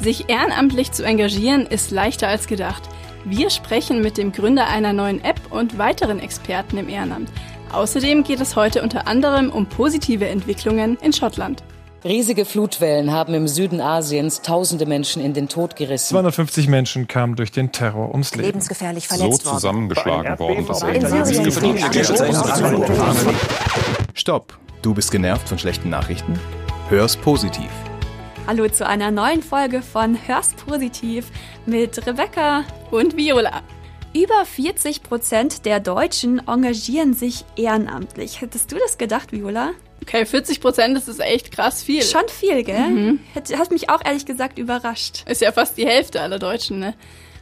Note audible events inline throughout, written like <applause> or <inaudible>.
Sich ehrenamtlich zu engagieren ist leichter als gedacht. Wir sprechen mit dem Gründer einer neuen App und weiteren Experten im Ehrenamt. Außerdem geht es heute unter anderem um positive Entwicklungen in Schottland. Riesige Flutwellen haben im Süden Asiens tausende Menschen in den Tod gerissen. 250 Menschen kamen durch den Terror ums Leben. Lebensgefährlich verletzt so zusammengeschlagen worden, dass Stopp! Du bist genervt von schlechten Nachrichten? Hör's positiv. Hallo zu einer neuen Folge von Hörst positiv mit Rebecca und Viola. Über 40 Prozent der Deutschen engagieren sich ehrenamtlich. Hättest du das gedacht, Viola? Okay, 40 Prozent, das ist echt krass viel. Schon viel, gell? Mhm. Hat, hat mich auch ehrlich gesagt überrascht. Ist ja fast die Hälfte aller Deutschen, ne?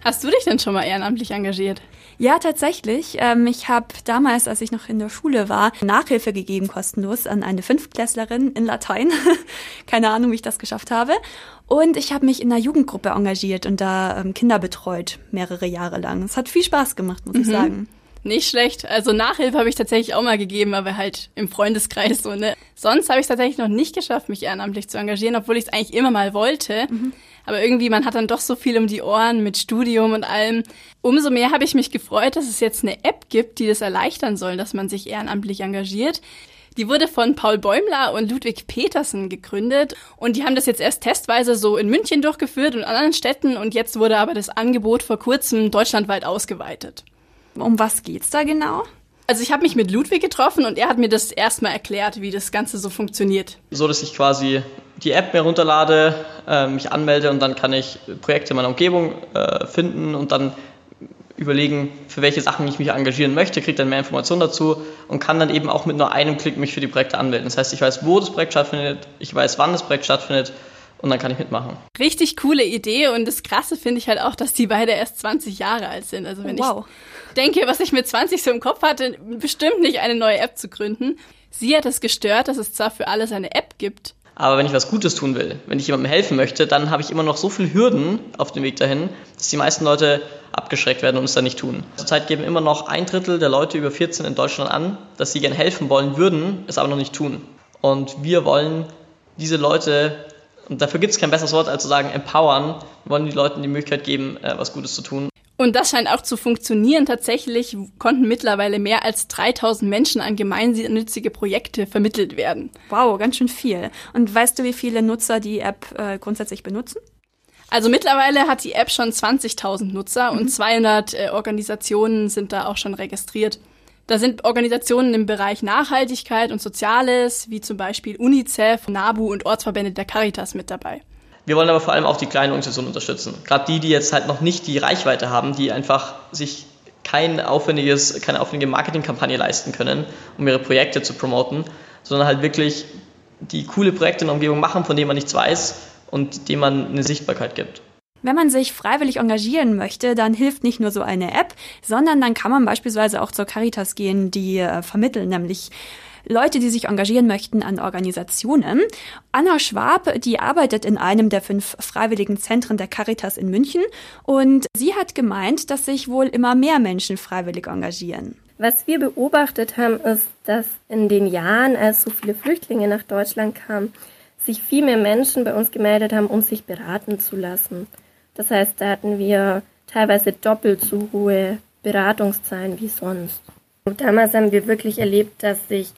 Hast du dich denn schon mal ehrenamtlich engagiert? Ja, tatsächlich. Ähm, ich habe damals, als ich noch in der Schule war, Nachhilfe gegeben, kostenlos, an eine Fünftklässlerin in Latein. <laughs> Keine Ahnung, wie ich das geschafft habe. Und ich habe mich in einer Jugendgruppe engagiert und da ähm, Kinder betreut, mehrere Jahre lang. Es hat viel Spaß gemacht, muss mhm. ich sagen. Nicht schlecht. Also Nachhilfe habe ich tatsächlich auch mal gegeben, aber halt im Freundeskreis so, ne? Sonst habe ich es tatsächlich noch nicht geschafft, mich ehrenamtlich zu engagieren, obwohl ich es eigentlich immer mal wollte. Mhm. Aber irgendwie, man hat dann doch so viel um die Ohren mit Studium und allem. Umso mehr habe ich mich gefreut, dass es jetzt eine App gibt, die das erleichtern soll, dass man sich ehrenamtlich engagiert. Die wurde von Paul Bäumler und Ludwig Petersen gegründet und die haben das jetzt erst testweise so in München durchgeführt und anderen Städten und jetzt wurde aber das Angebot vor kurzem deutschlandweit ausgeweitet. Um was geht's da genau? Also ich habe mich mit Ludwig getroffen und er hat mir das erstmal erklärt, wie das Ganze so funktioniert. So, dass ich quasi die App mir runterlade, äh, mich anmelde und dann kann ich Projekte in meiner Umgebung äh, finden und dann überlegen, für welche Sachen ich mich engagieren möchte, kriege dann mehr Informationen dazu und kann dann eben auch mit nur einem Klick mich für die Projekte anmelden. Das heißt, ich weiß, wo das Projekt stattfindet, ich weiß, wann das Projekt stattfindet und dann kann ich mitmachen. Richtig coole Idee und das Krasse finde ich halt auch, dass die beide erst 20 Jahre alt sind. Also wenn wow. ich denke, was ich mit 20 so im Kopf hatte, bestimmt nicht eine neue App zu gründen. Sie hat es gestört, dass es zwar für alles eine App gibt, aber wenn ich was Gutes tun will, wenn ich jemandem helfen möchte, dann habe ich immer noch so viele Hürden auf dem Weg dahin, dass die meisten Leute abgeschreckt werden und es dann nicht tun. Zurzeit geben immer noch ein Drittel der Leute über 14 in Deutschland an, dass sie gern helfen wollen würden, es aber noch nicht tun. Und wir wollen diese Leute, und dafür gibt es kein besseres Wort als zu sagen, empowern, wir wollen die Leuten die Möglichkeit geben, äh, was Gutes zu tun. Und das scheint auch zu funktionieren. Tatsächlich konnten mittlerweile mehr als 3000 Menschen an gemeinnützige Projekte vermittelt werden. Wow, ganz schön viel. Und weißt du, wie viele Nutzer die App äh, grundsätzlich benutzen? Also mittlerweile hat die App schon 20.000 Nutzer mhm. und 200 äh, Organisationen sind da auch schon registriert. Da sind Organisationen im Bereich Nachhaltigkeit und Soziales, wie zum Beispiel UNICEF, NABU und Ortsverbände der Caritas mit dabei. Wir wollen aber vor allem auch die kleinen Organisationen unterstützen. Gerade die, die jetzt halt noch nicht die Reichweite haben, die einfach sich kein aufwendiges, keine aufwendige Marketingkampagne leisten können, um ihre Projekte zu promoten, sondern halt wirklich die coole Projekte in der Umgebung machen, von denen man nichts weiß und denen man eine Sichtbarkeit gibt. Wenn man sich freiwillig engagieren möchte, dann hilft nicht nur so eine App, sondern dann kann man beispielsweise auch zur Caritas gehen, die äh, vermitteln nämlich Leute, die sich engagieren möchten an Organisationen. Anna Schwab, die arbeitet in einem der fünf freiwilligen Zentren der Caritas in München und sie hat gemeint, dass sich wohl immer mehr Menschen freiwillig engagieren. Was wir beobachtet haben, ist, dass in den Jahren, als so viele Flüchtlinge nach Deutschland kamen, sich viel mehr Menschen bei uns gemeldet haben, um sich beraten zu lassen. Das heißt, da hatten wir teilweise doppelt so hohe Beratungszahlen wie sonst. Und damals haben wir wirklich erlebt, dass sich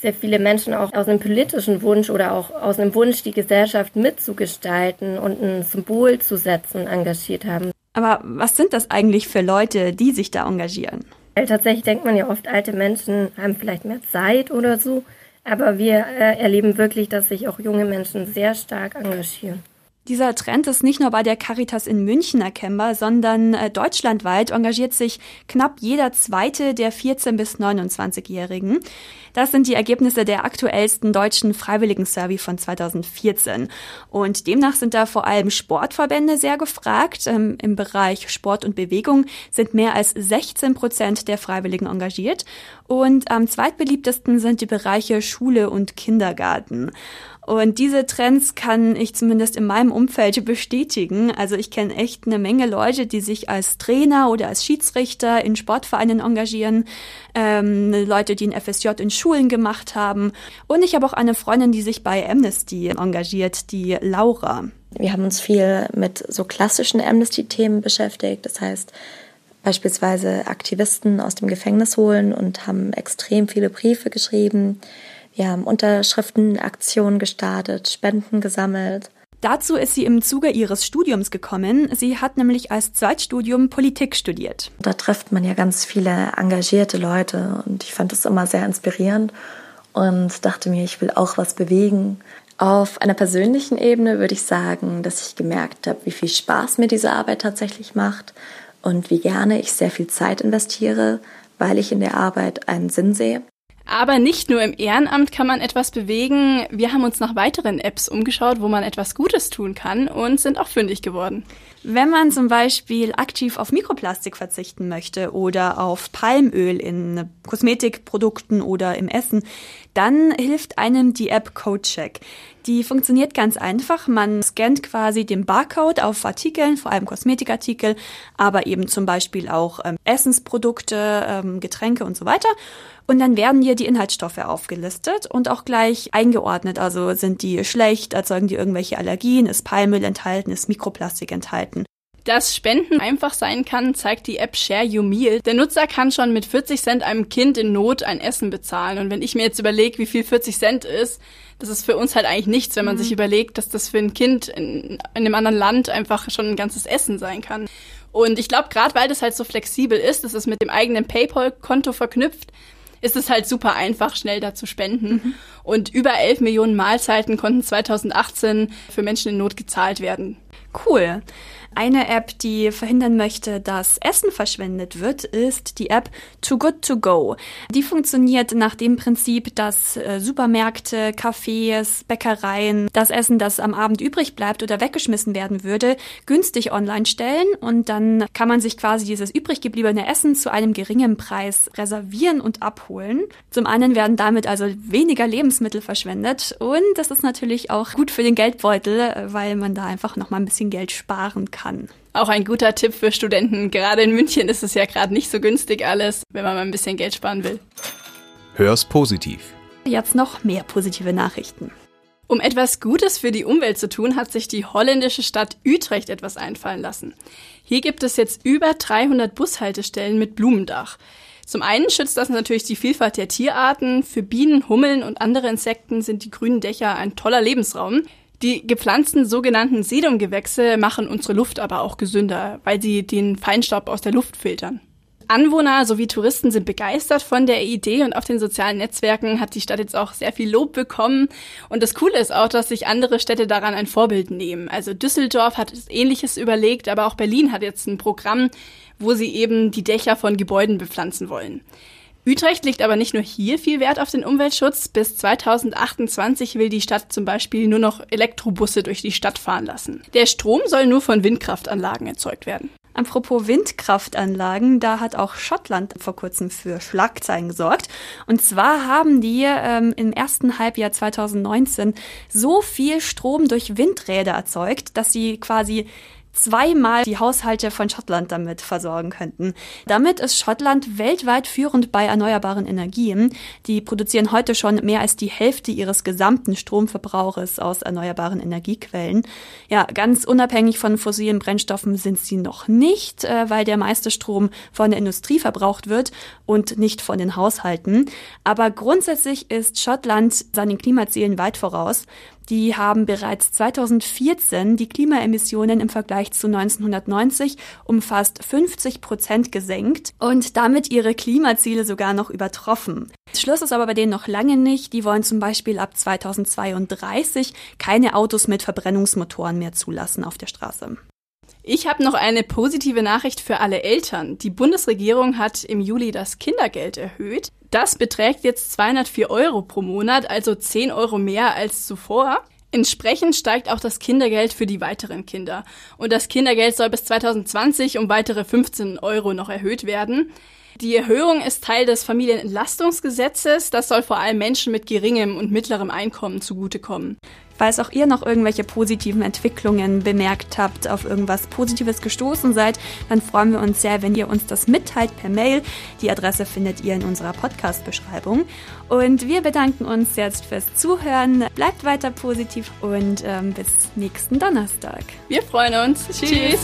sehr viele Menschen auch aus einem politischen Wunsch oder auch aus einem Wunsch, die Gesellschaft mitzugestalten und ein Symbol zu setzen, engagiert haben. Aber was sind das eigentlich für Leute, die sich da engagieren? Weil tatsächlich denkt man ja oft, alte Menschen haben vielleicht mehr Zeit oder so. Aber wir äh, erleben wirklich, dass sich auch junge Menschen sehr stark engagieren. Dieser Trend ist nicht nur bei der Caritas in München erkennbar, sondern äh, deutschlandweit engagiert sich knapp jeder zweite der 14 bis 29-Jährigen. Das sind die Ergebnisse der aktuellsten deutschen Freiwilligen-Survey von 2014. Und demnach sind da vor allem Sportverbände sehr gefragt. Ähm, Im Bereich Sport und Bewegung sind mehr als 16 Prozent der Freiwilligen engagiert. Und am zweitbeliebtesten sind die Bereiche Schule und Kindergarten. Und diese Trends kann ich zumindest in meinem Umfeld bestätigen. Also ich kenne echt eine Menge Leute, die sich als Trainer oder als Schiedsrichter in Sportvereinen engagieren, ähm, Leute, die ein FSJ in Schulen gemacht haben. Und ich habe auch eine Freundin, die sich bei Amnesty engagiert, die Laura. Wir haben uns viel mit so klassischen Amnesty-Themen beschäftigt. Das heißt, beispielsweise Aktivisten aus dem Gefängnis holen und haben extrem viele Briefe geschrieben. Wir haben Unterschriftenaktionen gestartet, Spenden gesammelt. Dazu ist sie im Zuge ihres Studiums gekommen. Sie hat nämlich als Zweitstudium Politik studiert. Da trifft man ja ganz viele engagierte Leute und ich fand das immer sehr inspirierend und dachte mir, ich will auch was bewegen. Auf einer persönlichen Ebene würde ich sagen, dass ich gemerkt habe, wie viel Spaß mir diese Arbeit tatsächlich macht und wie gerne ich sehr viel Zeit investiere, weil ich in der Arbeit einen Sinn sehe. Aber nicht nur im Ehrenamt kann man etwas bewegen. Wir haben uns nach weiteren Apps umgeschaut, wo man etwas Gutes tun kann und sind auch fündig geworden. Wenn man zum Beispiel aktiv auf Mikroplastik verzichten möchte oder auf Palmöl in Kosmetikprodukten oder im Essen, dann hilft einem die App CodeCheck. Die funktioniert ganz einfach. Man scannt quasi den Barcode auf Artikeln, vor allem Kosmetikartikel, aber eben zum Beispiel auch ähm, Essensprodukte, ähm, Getränke und so weiter. Und dann werden hier die Inhaltsstoffe aufgelistet und auch gleich eingeordnet. Also sind die schlecht, erzeugen die irgendwelche Allergien, ist Palmöl enthalten, ist Mikroplastik enthalten. Dass Spenden einfach sein kann, zeigt die App Share Your Meal. Der Nutzer kann schon mit 40 Cent einem Kind in Not ein Essen bezahlen. Und wenn ich mir jetzt überlege, wie viel 40 Cent ist, das ist für uns halt eigentlich nichts, wenn man mhm. sich überlegt, dass das für ein Kind in, in einem anderen Land einfach schon ein ganzes Essen sein kann. Und ich glaube, gerade weil das halt so flexibel ist, das ist mit dem eigenen PayPal-Konto verknüpft, ist es halt super einfach, schnell da zu spenden. Mhm. Und über 11 Millionen Mahlzeiten konnten 2018 für Menschen in Not gezahlt werden. Cool. Eine App, die verhindern möchte, dass Essen verschwendet wird, ist die App Too Good To Go. Die funktioniert nach dem Prinzip, dass äh, Supermärkte, Cafés, Bäckereien das Essen, das am Abend übrig bleibt oder weggeschmissen werden würde, günstig online stellen und dann kann man sich quasi dieses übrig gebliebene Essen zu einem geringen Preis reservieren und abholen. Zum einen werden damit also weniger Lebensmittel verschwendet und das ist natürlich auch gut für den Geldbeutel, weil man da einfach noch ein bisschen Geld sparen kann kann. Auch ein guter Tipp für Studenten. Gerade in München ist es ja gerade nicht so günstig alles, wenn man mal ein bisschen Geld sparen will. Hör's positiv. Jetzt noch mehr positive Nachrichten. Um etwas Gutes für die Umwelt zu tun, hat sich die holländische Stadt Utrecht etwas einfallen lassen. Hier gibt es jetzt über 300 Bushaltestellen mit Blumendach. Zum einen schützt das natürlich die Vielfalt der Tierarten. Für Bienen, Hummeln und andere Insekten sind die grünen Dächer ein toller Lebensraum. Die gepflanzten sogenannten Sedumgewächse machen unsere Luft aber auch gesünder, weil sie den Feinstaub aus der Luft filtern. Anwohner sowie Touristen sind begeistert von der Idee und auf den sozialen Netzwerken hat die Stadt jetzt auch sehr viel Lob bekommen. Und das Coole ist auch, dass sich andere Städte daran ein Vorbild nehmen. Also Düsseldorf hat ähnliches überlegt, aber auch Berlin hat jetzt ein Programm, wo sie eben die Dächer von Gebäuden bepflanzen wollen. Utrecht legt aber nicht nur hier viel Wert auf den Umweltschutz. Bis 2028 will die Stadt zum Beispiel nur noch Elektrobusse durch die Stadt fahren lassen. Der Strom soll nur von Windkraftanlagen erzeugt werden. Apropos Windkraftanlagen, da hat auch Schottland vor kurzem für Schlagzeilen gesorgt. Und zwar haben die ähm, im ersten Halbjahr 2019 so viel Strom durch Windräder erzeugt, dass sie quasi zweimal die Haushalte von Schottland damit versorgen könnten. Damit ist Schottland weltweit führend bei erneuerbaren Energien. Die produzieren heute schon mehr als die Hälfte ihres gesamten Stromverbrauches aus erneuerbaren Energiequellen. Ja, ganz unabhängig von fossilen Brennstoffen sind sie noch nicht, äh, weil der meiste Strom von der Industrie verbraucht wird und nicht von den Haushalten. Aber grundsätzlich ist Schottland seinen Klimazielen weit voraus. Die haben bereits 2014 die Klimaemissionen im Vergleich zu 1990 um fast 50 Prozent gesenkt und damit ihre Klimaziele sogar noch übertroffen. Schluss ist aber bei denen noch lange nicht. Die wollen zum Beispiel ab 2032 keine Autos mit Verbrennungsmotoren mehr zulassen auf der Straße. Ich habe noch eine positive Nachricht für alle Eltern. Die Bundesregierung hat im Juli das Kindergeld erhöht. Das beträgt jetzt 204 Euro pro Monat, also 10 Euro mehr als zuvor. Entsprechend steigt auch das Kindergeld für die weiteren Kinder. Und das Kindergeld soll bis 2020 um weitere 15 Euro noch erhöht werden. Die Erhöhung ist Teil des Familienentlastungsgesetzes. Das soll vor allem Menschen mit geringem und mittlerem Einkommen zugutekommen. Falls auch ihr noch irgendwelche positiven Entwicklungen bemerkt habt, auf irgendwas Positives gestoßen seid, dann freuen wir uns sehr, wenn ihr uns das mitteilt per Mail. Die Adresse findet ihr in unserer Podcast-Beschreibung. Und wir bedanken uns jetzt fürs Zuhören. Bleibt weiter positiv und ähm, bis nächsten Donnerstag. Wir freuen uns. Tschüss. Tschüss.